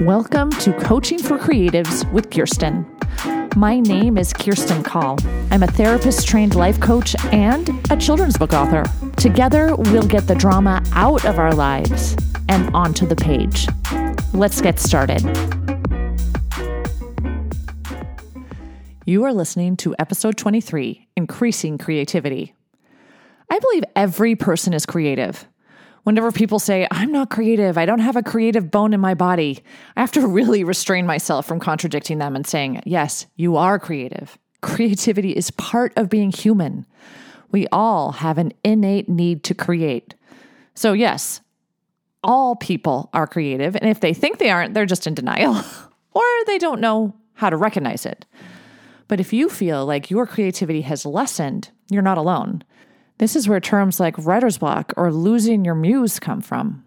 Welcome to Coaching for Creatives with Kirsti. My name is Kirsti Call. I'm a therapist trained life coach and a children's book author. Together, we'll get the drama out of our lives and onto the page. Let's get started. You are listening to episode 23 Increasing Creativity. I believe every person is creative. Whenever people say, I'm not creative, I don't have a creative bone in my body, I have to really restrain myself from contradicting them and saying, Yes, you are creative. Creativity is part of being human. We all have an innate need to create. So, yes, all people are creative. And if they think they aren't, they're just in denial or they don't know how to recognize it. But if you feel like your creativity has lessened, you're not alone. This is where terms like writer's block or losing your muse come from.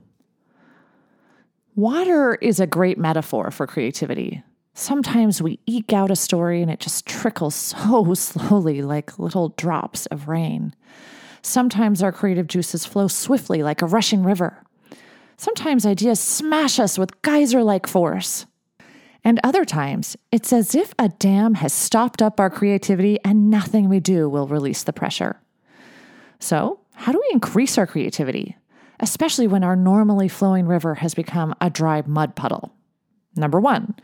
Water is a great metaphor for creativity. Sometimes we eke out a story and it just trickles so slowly, like little drops of rain. Sometimes our creative juices flow swiftly, like a rushing river. Sometimes ideas smash us with geyser like force. And other times, it's as if a dam has stopped up our creativity and nothing we do will release the pressure. So, how do we increase our creativity, especially when our normally flowing river has become a dry mud puddle? Number one,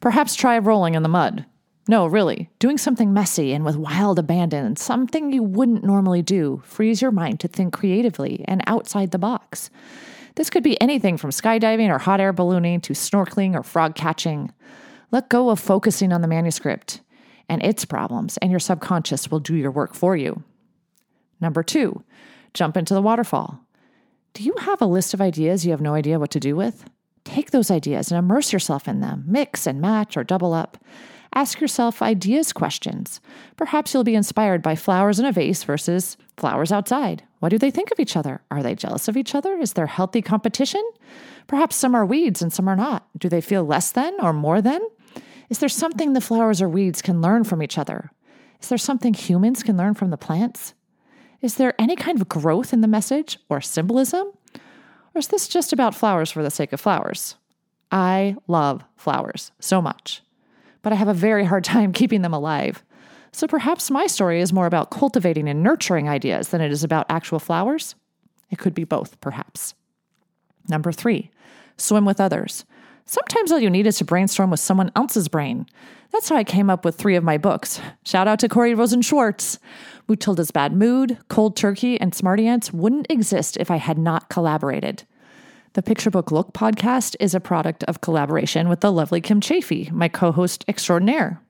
perhaps try rolling in the mud. No, really, doing something messy and with wild abandon, something you wouldn't normally do, frees your mind to think creatively and outside the box. This could be anything from skydiving or hot air ballooning to snorkeling or frog catching. Let go of focusing on the manuscript and its problems, and your subconscious will do your work for you. Number two, jump into the waterfall. Do you have a list of ideas you have no idea what to do with? Take those ideas and immerse yourself in them. Mix and match or double up. Ask yourself ideas questions. Perhaps you'll be inspired by flowers in a vase versus flowers outside. What do they think of each other? Are they jealous of each other? Is there healthy competition? Perhaps some are weeds and some are not. Do they feel less than or more than? Is there something the flowers or weeds can learn from each other? Is there something humans can learn from the plants? Is there any kind of growth in the message or symbolism? Or is this just about flowers for the sake of flowers? I love flowers so much, but I have a very hard time keeping them alive. So perhaps my story is more about cultivating and nurturing ideas than it is about actual flowers? It could be both, perhaps. Number three, swim with others. Sometimes all you need is to brainstorm with someone else's brain. That's how I came up with three of my books. Shout out to Corey Rosen Schwartz. Mootilda's Bad Mood, Cold Turkey, and Smarty Ants wouldn't exist if I had not collaborated. The Picture Book Look podcast is a product of collaboration with the lovely Kim Chaffee, my co host extraordinaire.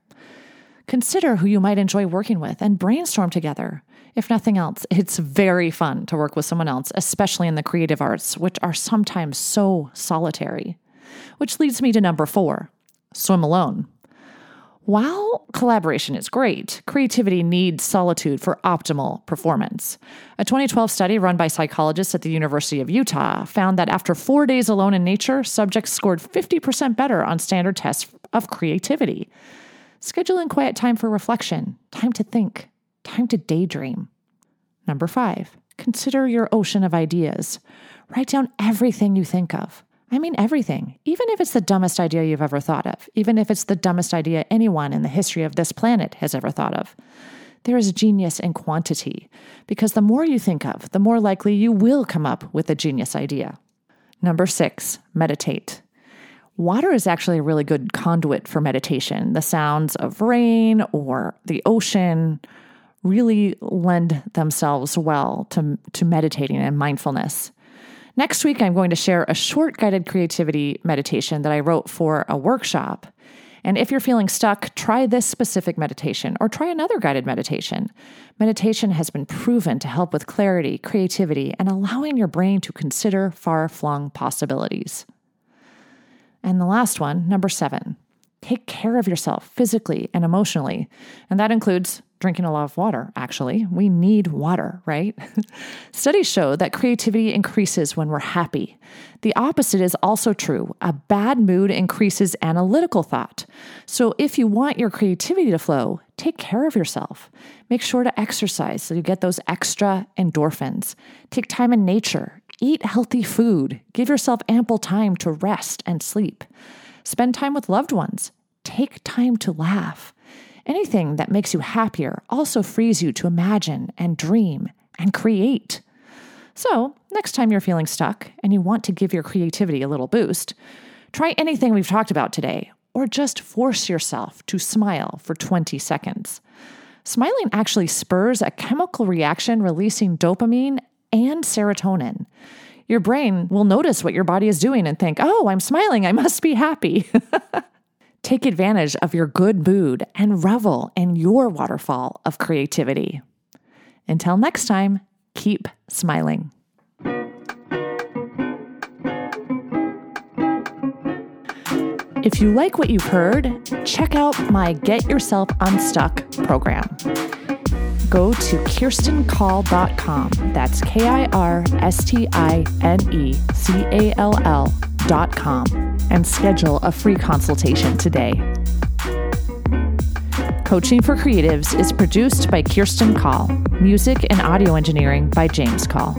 Consider who you might enjoy working with and brainstorm together. If nothing else, it's very fun to work with someone else, especially in the creative arts, which are sometimes so solitary. Which leads me to number four swim alone. While collaboration is great, creativity needs solitude for optimal performance. A 2012 study run by psychologists at the University of Utah found that after four days alone in nature, subjects scored 50% better on standard tests of creativity. Schedule in quiet time for reflection, time to think, time to daydream. Number five, consider your ocean of ideas. Write down everything you think of. I mean, everything, even if it's the dumbest idea you've ever thought of, even if it's the dumbest idea anyone in the history of this planet has ever thought of. There is genius in quantity, because the more you think of, the more likely you will come up with a genius idea. Number six, meditate. Water is actually a really good conduit for meditation. The sounds of rain or the ocean really lend themselves well to, to meditating and mindfulness. Next week, I'm going to share a short guided creativity meditation that I wrote for a workshop. And if you're feeling stuck, try this specific meditation or try another guided meditation. Meditation has been proven to help with clarity, creativity, and allowing your brain to consider far flung possibilities. And the last one, number seven, take care of yourself physically and emotionally. And that includes drinking a lot of water, actually. We need water, right? Studies show that creativity increases when we're happy. The opposite is also true. A bad mood increases analytical thought. So if you want your creativity to flow, take care of yourself. Make sure to exercise so you get those extra endorphins. Take time in nature. Eat healthy food. Give yourself ample time to rest and sleep. Spend time with loved ones. Take time to laugh. Anything that makes you happier also frees you to imagine and dream and create. So, next time you're feeling stuck and you want to give your creativity a little boost, try anything we've talked about today, or just force yourself to smile for 20 seconds. Smiling actually spurs a chemical reaction releasing dopamine and serotonin. Your brain will notice what your body is doing and think, oh, I'm smiling, I must be happy. Take advantage of your good mood and revel in your waterfall of creativity. Until next time, keep smiling. If you like what you've heard, check out my Get Yourself Unstuck program. Go to kirstinecall.com. That's K I R S T I N E C A L L.com and schedule a free consultation today. Coaching for Creatives is produced by Kirsti Call, music and audio engineering by James Call.